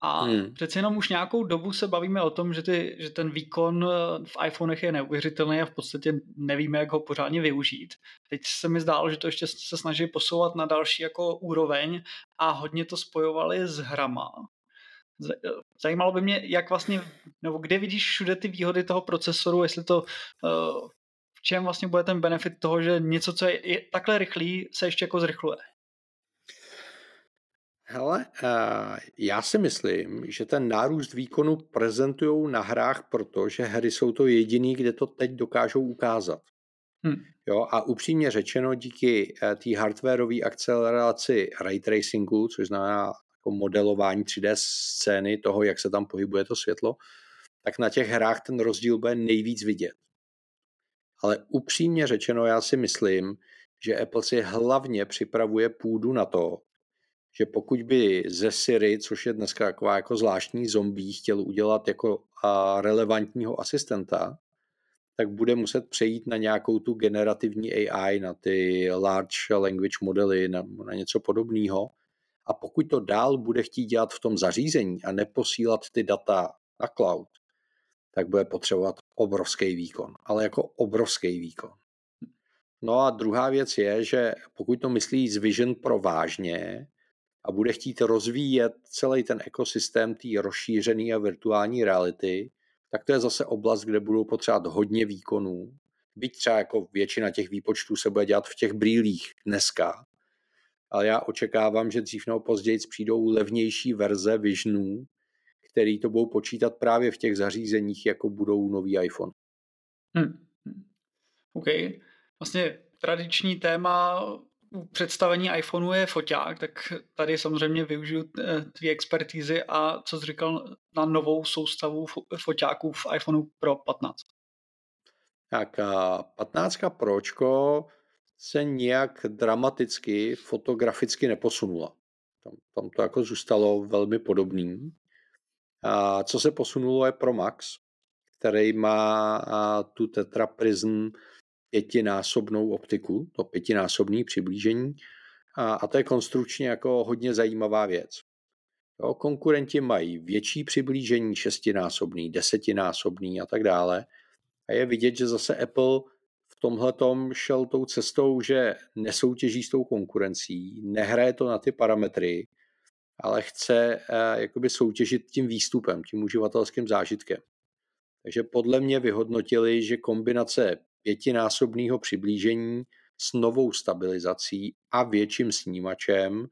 a hmm. přeci jenom už nějakou dobu se bavíme o tom, že, ty, že ten výkon eh, v iPhonech je neuvěřitelný a v podstatě nevíme, jak ho pořádně využít. Teď se mi zdálo, že to ještě se snaží posouvat na další jako úroveň a hodně to spojovali s hrama. Eh, zajímalo by mě, jak vlastně, nebo kde vidíš všude ty výhody toho procesoru, jestli to, v čem vlastně bude ten benefit toho, že něco, co je, je takhle rychlý, se ještě jako zrychluje. Hele, uh, já si myslím, že ten nárůst výkonu prezentují na hrách, protože hry jsou to jediný, kde to teď dokážou ukázat. Hmm. Jo, a upřímně řečeno, díky uh, té hardwareové akceleraci ray tracingu, což znamená jako modelování 3D scény toho, jak se tam pohybuje to světlo, tak na těch hrách ten rozdíl bude nejvíc vidět. Ale upřímně řečeno, já si myslím, že Apple si hlavně připravuje půdu na to, že pokud by ze Siri, což je dneska taková jako zvláštní zombie, chtěl udělat jako relevantního asistenta, tak bude muset přejít na nějakou tu generativní AI, na ty large language modely, na, na něco podobného. A pokud to dál bude chtít dělat v tom zařízení a neposílat ty data na cloud, tak bude potřebovat obrovský výkon, ale jako obrovský výkon. No a druhá věc je, že pokud to myslí z Vision Pro vážně, a bude chtít rozvíjet celý ten ekosystém té rozšířené a virtuální reality, tak to je zase oblast, kde budou potřebovat hodně výkonů. Byť třeba jako většina těch výpočtů se bude dělat v těch brýlích dneska, ale já očekávám, že dřív nebo později přijdou levnější verze Visionů, který to budou počítat právě v těch zařízeních, jako budou nový iPhone. Hmm. OK. Vlastně tradiční téma u představení iPhoneu je foťák, tak tady samozřejmě využiju eh, tvý expertízy a co jsi říkal na novou soustavu foťáků v iPhoneu Pro 15. Tak 15 Pročko se nějak dramaticky fotograficky neposunula. Tam, tam to jako zůstalo velmi podobný. Co se posunulo je Pro Max, který má tu Tetra Prism pětinásobnou optiku, to pětinásobné přiblížení, a, a to je konstrukčně jako hodně zajímavá věc. Jo, konkurenti mají větší přiblížení, šestinásobný, desetinásobný a tak dále. A je vidět, že zase Apple v tomhle šel tou cestou, že nesoutěží s tou konkurencí, nehraje to na ty parametry, ale chce eh, jakoby soutěžit tím výstupem, tím uživatelským zážitkem. Takže podle mě vyhodnotili, že kombinace pětinásobného přiblížení s novou stabilizací a větším snímačem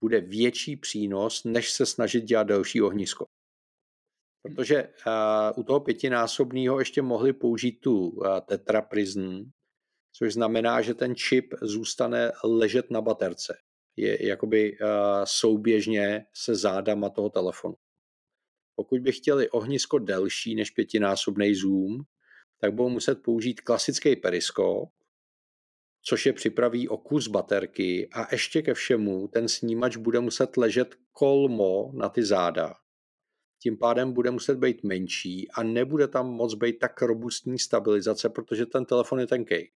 bude větší přínos, než se snažit dělat delší ohnisko. Protože uh, u toho pětinásobného ještě mohli použít tu uh, což znamená, že ten čip zůstane ležet na baterce. Je jakoby uh, souběžně se zádama toho telefonu. Pokud by chtěli ohnisko delší než pětinásobný zoom, tak budou muset použít klasický periskop, což je připraví o kus baterky a ještě ke všemu ten snímač bude muset ležet kolmo na ty záda. Tím pádem bude muset být menší a nebude tam moc být tak robustní stabilizace, protože ten telefon je tenký.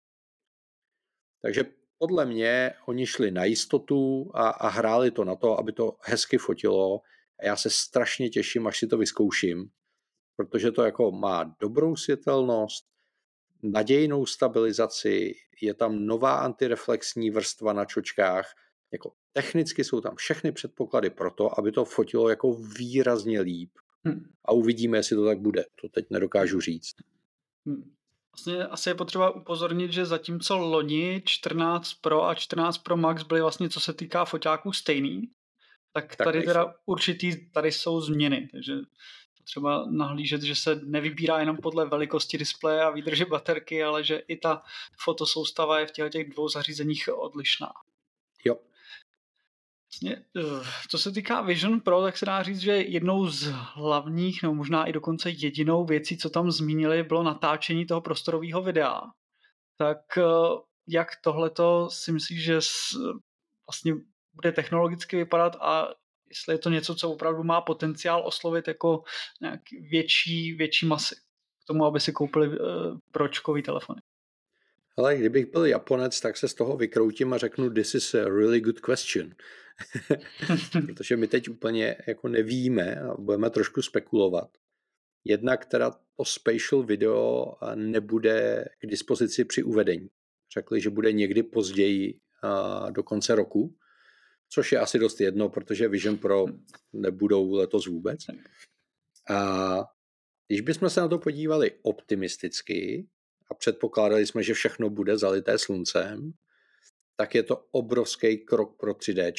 Takže podle mě oni šli na jistotu a, a hráli to na to, aby to hezky fotilo. A já se strašně těším, až si to vyzkouším, protože to jako má dobrou světelnost, nadějnou stabilizaci, je tam nová antireflexní vrstva na čočkách, jako technicky jsou tam všechny předpoklady pro to, aby to fotilo jako výrazně líp. Hmm. A uvidíme, jestli to tak bude. To teď nedokážu říct. Hmm. Vlastně asi je potřeba upozornit, že zatímco loni 14 Pro a 14 Pro Max byly vlastně, co se týká foťáků, stejný, tak, tak tady nejsou. teda určitý, tady jsou změny, takže třeba nahlížet, že se nevybírá jenom podle velikosti displeje a výdrže baterky, ale že i ta fotosoustava je v těchto těch dvou zařízeních odlišná. Jo. Vlastně, eh, co se týká Vision Pro, tak se dá říct, že jednou z hlavních, nebo možná i dokonce jedinou věcí, co tam zmínili, bylo natáčení toho prostorového videa. Tak eh, jak tohleto si myslíš, že vlastně bude technologicky vypadat a jestli je to něco, co opravdu má potenciál oslovit jako nějaký větší, větší masy k tomu, aby si koupili pročkový telefony. Ale kdybych byl Japonec, tak se z toho vykroutím a řeknu, this is a really good question. Protože my teď úplně jako nevíme a budeme trošku spekulovat. Jednak teda to spatial video nebude k dispozici při uvedení. Řekli, že bude někdy později do konce roku, což je asi dost jedno, protože Vision Pro nebudou letos vůbec. A když bychom se na to podívali optimisticky předpokládali jsme, že všechno bude zalité sluncem, tak je to obrovský krok pro 3D.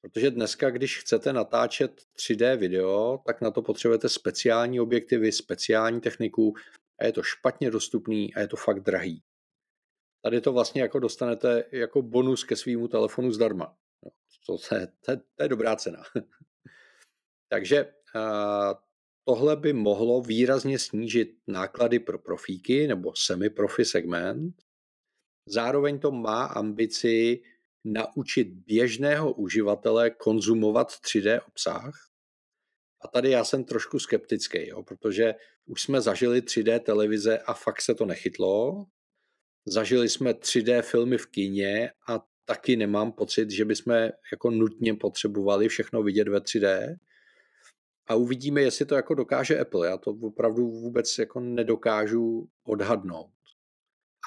Protože dneska, když chcete natáčet 3D video, tak na to potřebujete speciální objektivy, speciální techniku a je to špatně dostupný a je to fakt drahý. Tady to vlastně jako dostanete jako bonus ke svýmu telefonu zdarma. To, to, to, to je dobrá cena. Takže tohle by mohlo výrazně snížit náklady pro profíky nebo semi-profi segment. Zároveň to má ambici naučit běžného uživatele konzumovat 3D obsah. A tady já jsem trošku skeptický, jo, protože už jsme zažili 3D televize a fakt se to nechytlo. Zažili jsme 3D filmy v kině a taky nemám pocit, že bychom jako nutně potřebovali všechno vidět ve 3D. A uvidíme, jestli to jako dokáže Apple. Já to opravdu vůbec jako nedokážu odhadnout.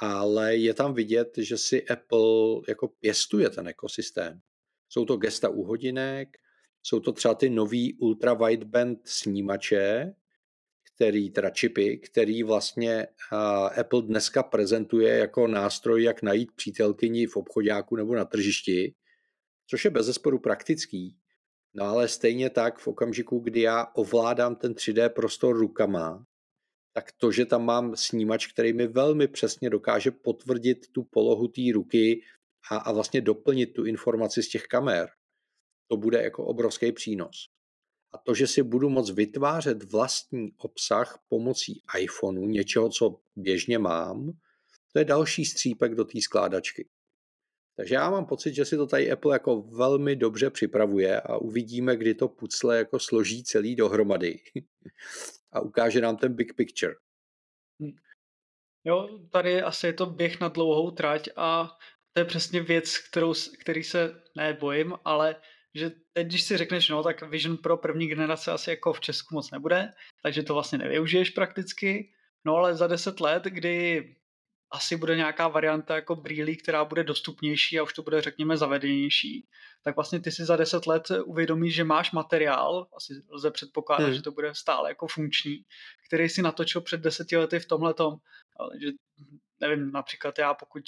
Ale je tam vidět, že si Apple jako pěstuje ten ekosystém. Jsou to gesta u hodinek, jsou to třeba ty nový ultra wideband snímače, který, teda čipy, který vlastně Apple dneska prezentuje jako nástroj, jak najít přítelkyni v obchodáku nebo na tržišti, což je bezesporu praktický. No ale stejně tak v okamžiku, kdy já ovládám ten 3D prostor rukama, tak to, že tam mám snímač, který mi velmi přesně dokáže potvrdit tu polohu té ruky a, a vlastně doplnit tu informaci z těch kamer, to bude jako obrovský přínos. A to, že si budu moct vytvářet vlastní obsah pomocí iPhoneu, něčeho, co běžně mám, to je další střípek do té skládačky. Takže já mám pocit, že si to tady Apple jako velmi dobře připravuje a uvidíme, kdy to pucle jako složí celý dohromady a ukáže nám ten big picture. Hm. Jo, tady asi je to běh na dlouhou trať a to je přesně věc, kterou, který se nebojím, ale že teď, když si řekneš, no tak Vision Pro první generace asi jako v Česku moc nebude, takže to vlastně nevyužiješ prakticky, no ale za deset let, kdy asi bude nějaká varianta jako brýlí, která bude dostupnější a už to bude, řekněme, zavedenější, tak vlastně ty si za deset let uvědomíš, že máš materiál, asi lze předpokládat, hmm. že to bude stále jako funkční, který si natočil před deseti lety v tomhletom, že nevím, například já pokud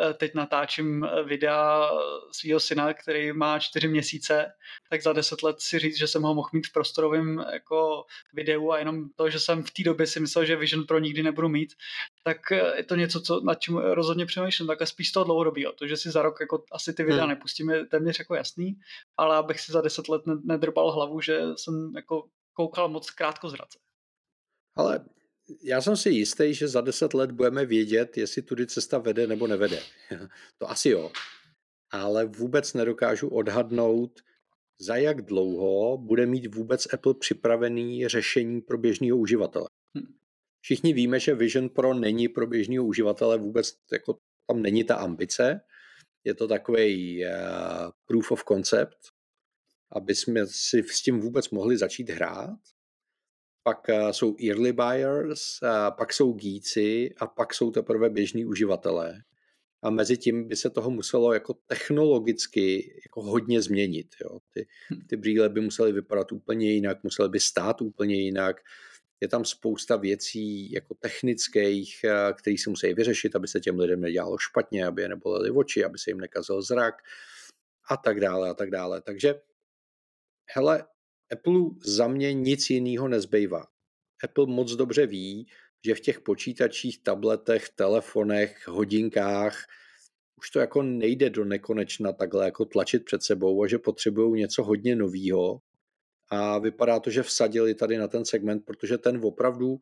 eh, teď natáčím eh, videa svého syna, který má čtyři měsíce, tak za deset let si říct, že jsem ho mohl mít v prostorovém jako videu a jenom to, že jsem v té době si myslel, že Vision Pro nikdy nebudu mít, tak je to něco, co, nad čím rozhodně přemýšlím, takhle spíš z toho dlouhodobého. To, že si za rok jako asi ty videa hmm. nepustím, je téměř jako jasný, ale abych si za deset let nedrbal hlavu, že jsem jako koukal moc krátko zrace. Ale já jsem si jistý, že za deset let budeme vědět, jestli tudy cesta vede nebo nevede. to asi jo. Ale vůbec nedokážu odhadnout, za jak dlouho bude mít vůbec Apple připravený řešení pro běžného uživatele. Hm. Všichni víme, že Vision Pro není pro běžného uživatele vůbec, jako tam není ta ambice. Je to takový uh, proof of concept, aby jsme si s tím vůbec mohli začít hrát pak eh, jsou early buyers, pak jsou gíci a pak jsou teprve běžní uživatelé. A mezi tím by se toho muselo jako technologicky jako hodně změnit. Jo. Ty, hm. ty brýle by musely vypadat úplně jinak, musely by stát úplně jinak. Je tam spousta věcí jako technických, eh, které se musí vyřešit, aby se těm lidem nedělalo špatně, aby je nebolely oči, aby se jim nekazil zrak a tak dále a tak dále. Takže hele, Apple za mě nic jiného nezbývá. Apple moc dobře ví, že v těch počítačích, tabletech, telefonech, hodinkách už to jako nejde do nekonečna takhle jako tlačit před sebou a že potřebují něco hodně novýho. A vypadá to, že vsadili tady na ten segment, protože ten opravdu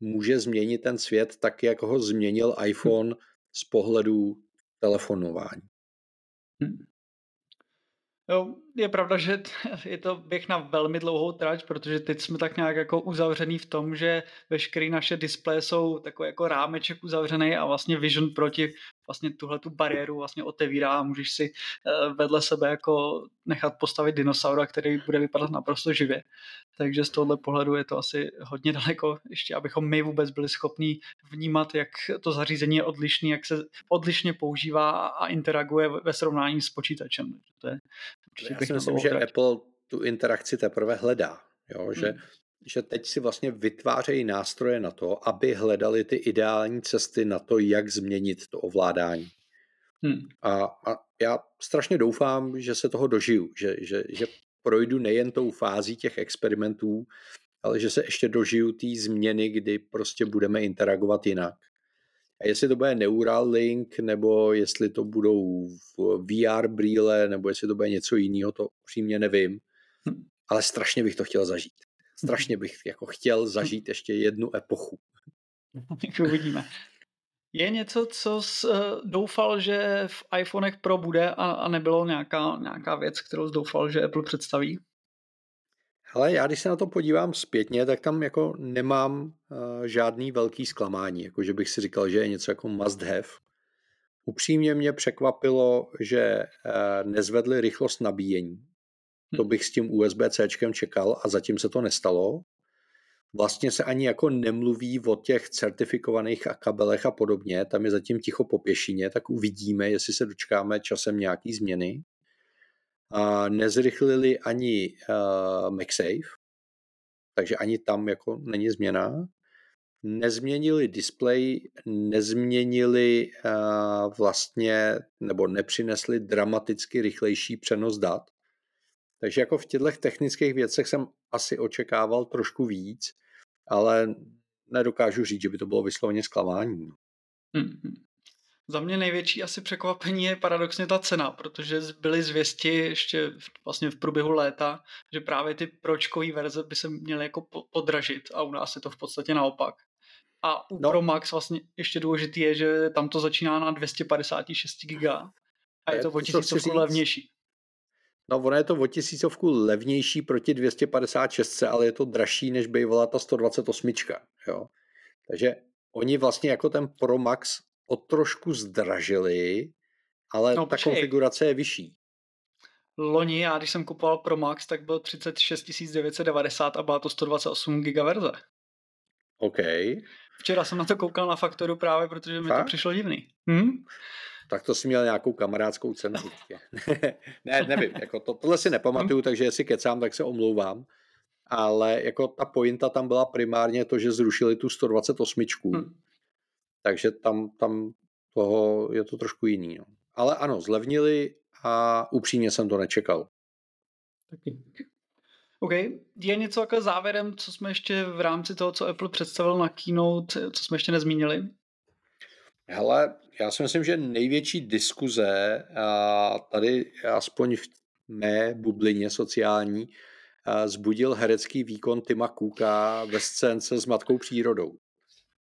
může změnit ten svět tak, jak ho změnil iPhone z pohledu telefonování. Jo, je pravda, že je to běh na velmi dlouhou trať, protože teď jsme tak nějak jako uzavřený v tom, že veškeré naše displeje jsou takový jako rámeček uzavřený a vlastně Vision proti vlastně tuhle tu bariéru vlastně otevírá a můžeš si eh, vedle sebe jako nechat postavit dinosaura, který bude vypadat naprosto živě. Takže z tohohle pohledu je to asi hodně daleko, ještě abychom my vůbec byli schopní vnímat, jak to zařízení je odlišný, jak se odlišně používá a interaguje ve srovnání s počítačem. To je já si myslím, že Apple tu interakci teprve hledá. Jo? Že, hmm. Že teď si vlastně vytvářejí nástroje na to, aby hledali ty ideální cesty na to, jak změnit to ovládání. Hmm. A, a já strašně doufám, že se toho dožiju, že, že, že projdu nejen tou fází těch experimentů, ale že se ještě dožiju té změny, kdy prostě budeme interagovat jinak. A jestli to bude Neural Link, nebo jestli to budou VR brýle, nebo jestli to bude něco jiného, to přímě nevím. Hm. Ale strašně bych to chtěl zažít. Strašně bych jako chtěl zažít ještě jednu epochu. Uvidíme. Je něco, co jsi eh, doufal, že v iPhonech Pro bude a, a nebylo nějaká, nějaká věc, kterou jsi doufal, že Apple představí? Ale já když se na to podívám zpětně, tak tam jako nemám uh, žádný velký zklamání, jako že bych si říkal, že je něco jako must have. Upřímně mě překvapilo, že uh, nezvedli rychlost nabíjení. To bych s tím USB-C čekal a zatím se to nestalo. Vlastně se ani jako nemluví o těch certifikovaných a kabelech a podobně, tam je zatím ticho po pěšině, tak uvidíme, jestli se dočkáme časem nějaký změny a nezrychlili ani uh, MagSafe, takže ani tam jako není změna. Nezměnili display, nezměnili uh, vlastně nebo nepřinesli dramaticky rychlejší přenos dat. Takže jako v těchto technických věcech jsem asi očekával trošku víc, ale nedokážu říct, že by to bylo vysloveně zklamání. Mm-hmm. Za mě největší asi překvapení je paradoxně ta cena, protože byly zvěsti ještě vlastně v průběhu léta, že právě ty pročkové verze by se měly jako podražit a u nás je to v podstatě naopak. A u no. Pro Max vlastně ještě důležitý je, že tam to začíná na 256 GB a je to o tisícovku levnější. No ono je to o tisícovku levnější proti 256, ale je to dražší, než bývala ta 128. Jo? Takže oni vlastně jako ten Pro Max o trošku zdražili, ale no, ta počkej. konfigurace je vyšší. Loni, já když jsem kupoval Pro Max, tak byl 36 990 a byla to 128 GB verze. OK. Včera jsem na to koukal na faktoru právě, protože mi Fakt? to přišlo divný. Hm? Tak to si měl nějakou kamarádskou cenu. ne, nevím, jako to, tohle si nepamatuju, takže jestli kecám, tak se omlouvám. Ale jako ta pointa tam byla primárně to, že zrušili tu 128. Hm takže tam, tam toho je to trošku jiný. No. Ale ano, zlevnili a upřímně jsem to nečekal. Taky. OK. Je něco jako závěrem, co jsme ještě v rámci toho, co Apple představil na keynote, co jsme ještě nezmínili? Hele, já si myslím, že největší diskuze a tady aspoň v mé bublině sociální zbudil herecký výkon Tima Cooka ve scénce s Matkou přírodou.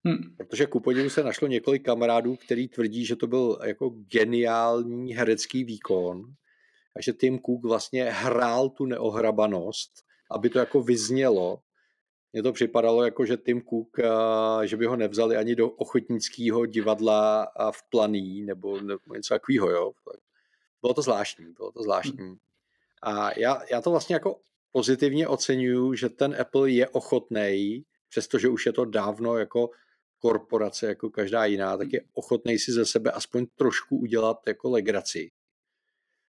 Hmm. Protože ku podivu se našlo několik kamarádů, který tvrdí, že to byl jako geniální herecký výkon a že Tim Cook vlastně hrál tu neohrabanost, aby to jako vyznělo. Mně to připadalo jako, že Tim Cook, že by ho nevzali ani do ochotnického divadla v Planý nebo, nebo něco takového, jo. Bylo to zvláštní, bylo to zvláštní. Hmm. A já, já to vlastně jako pozitivně oceňuju, že ten Apple je ochotný, přestože už je to dávno jako korporace, jako každá jiná, tak je ochotný si ze sebe aspoň trošku udělat jako legraci.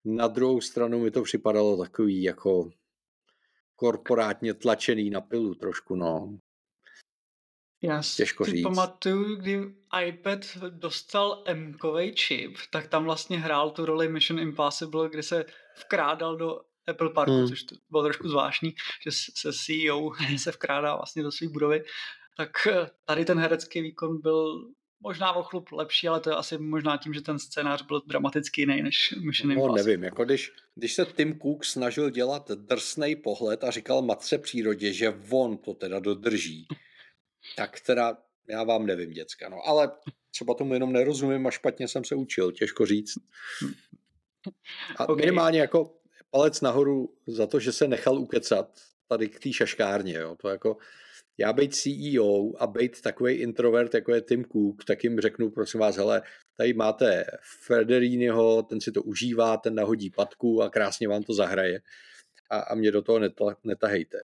Na druhou stranu mi to připadalo takový jako korporátně tlačený na pilu trošku, no. Já Těžko si říct. pamatuju, kdy iPad dostal m čip, tak tam vlastně hrál tu roli Mission Impossible, kdy se vkrádal do Apple Parku, hmm. což to bylo trošku zvláštní, že se CEO se vkrádá vlastně do své budovy. Tak eh, tady ten herecký výkon byl možná o chlup lepší, ale to je asi možná tím, že ten scénář byl dramaticky jiný než Mission no, Impossible. nevím, jako když, když se Tim Cook snažil dělat drsný pohled a říkal matce přírodě, že on to teda dodrží, tak teda já vám nevím, děcka, no, ale třeba tomu jenom nerozumím a špatně jsem se učil, těžko říct. A okay. minimálně jako palec nahoru za to, že se nechal ukecat tady k té šaškárně, jo, to jako já být CEO a být takový introvert, jako je Tim Cook, tak jim řeknu, prosím vás, hele, tady máte Federiniho, ten si to užívá, ten nahodí patku a krásně vám to zahraje a, a mě do toho neta, netahejte.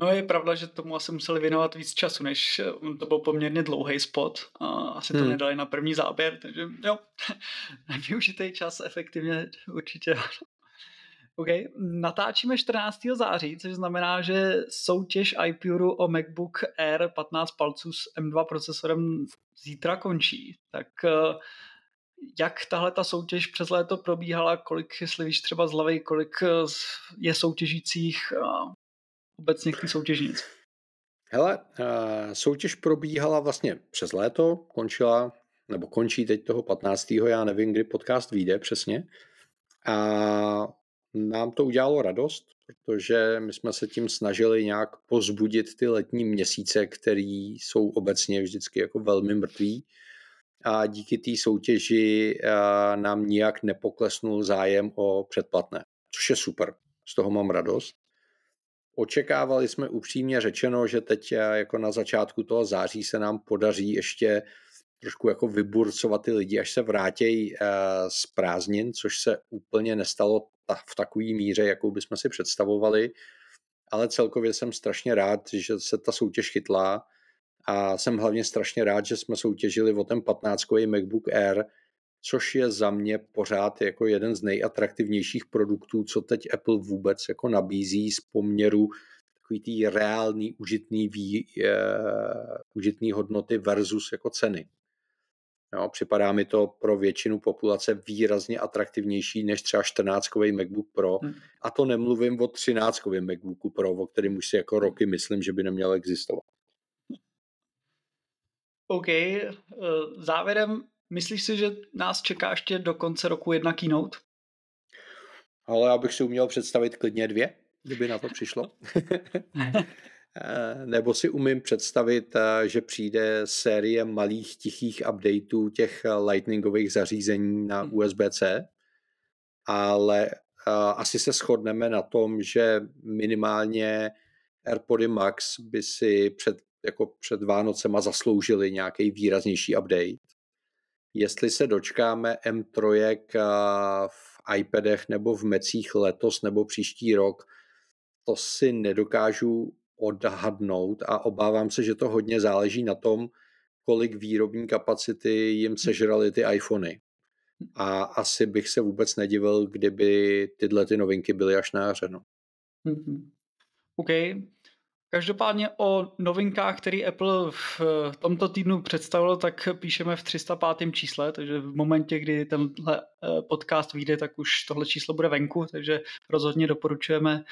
No je pravda, že tomu asi museli věnovat víc času, než eh, to byl poměrně dlouhý spot a asi to hmm. nedali na první záběr, takže jo, využitý čas efektivně určitě OK, natáčíme 14. září, což znamená, že soutěž iPure o MacBook Air 15 palců s M2 procesorem zítra končí. Tak eh, jak tahle ta soutěž přes léto probíhala, kolik, jestli víš třeba z hlavy, kolik eh, je soutěžících obecně těch soutěžnic? Hele, eh, soutěž probíhala vlastně přes léto, končila, nebo končí teď toho 15. já nevím, kdy podcast vyjde přesně. A nám to udělalo radost, protože my jsme se tím snažili nějak pozbudit ty letní měsíce, které jsou obecně vždycky jako velmi mrtví. A díky té soutěži nám nijak nepoklesnul zájem o předplatné, což je super. Z toho mám radost. Očekávali jsme upřímně řečeno, že teď jako na začátku toho září se nám podaří ještě trošku jako vyburcovat ty lidi, až se vrátějí z prázdnin, což se úplně nestalo v takové míře, jakou bychom si představovali, ale celkově jsem strašně rád, že se ta soutěž chytla a jsem hlavně strašně rád, že jsme soutěžili o ten 15 MacBook Air, což je za mě pořád jako jeden z nejatraktivnějších produktů, co teď Apple vůbec jako nabízí z poměru takový tý reálný, užitný, vý, uh, užitný hodnoty versus jako ceny. Jo, připadá mi to pro většinu populace výrazně atraktivnější než třeba 14-kový MacBook Pro. Hmm. A to nemluvím o 13-kovém MacBooku Pro, o kterém už si jako roky myslím, že by neměl existovat. OK. Eh, závěrem, myslíš si, že nás čeká ještě do konce roku jedna keynote? Ale já bych si uměl představit klidně dvě, kdyby na to přišlo. Eh, nebo si umím představit, eh, že přijde série malých tichých updateů těch eh, lightningových zařízení na hmm. USB-C, ale asi se shodneme na tom, že minimálně AirPody Max by si před, jako před Vánocema zasloužili nějaký výraznější update. Jestli se dočkáme M3 v iPadech nebo v Mecích letos nebo příští rok, to si nedokážu odhadnout a obávám se, že to hodně záleží na tom, kolik výrobní kapacity jim hm. sežraly ty iPhony. A asi bych se vůbec nedivil, kdyby tyhle ty novinky byly až na jaře. No. Mm-hmm. OK. Každopádně o novinkách, který Apple v tomto týdnu představil, tak píšeme v 305. čísle, takže v momentě, kdy tenhle eh, podcast vyjde, tak už tohle číslo bude venku, takže rozhodně doporučujeme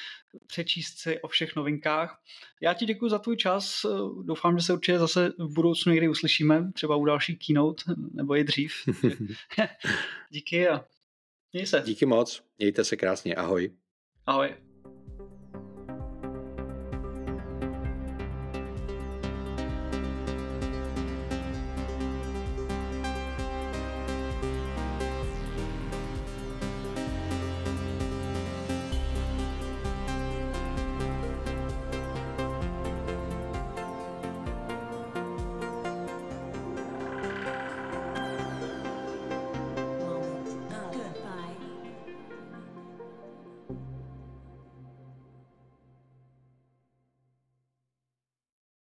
přečíst si o všech novinkách. Já ti děkuji za tvůj čas, doufám, že se určitě zase v budoucnu někdy uslyšíme, třeba u další keynote, nebo i dřív. Díky a měj se. Díky moc, mějte se krásně, ahoj. Ahoj.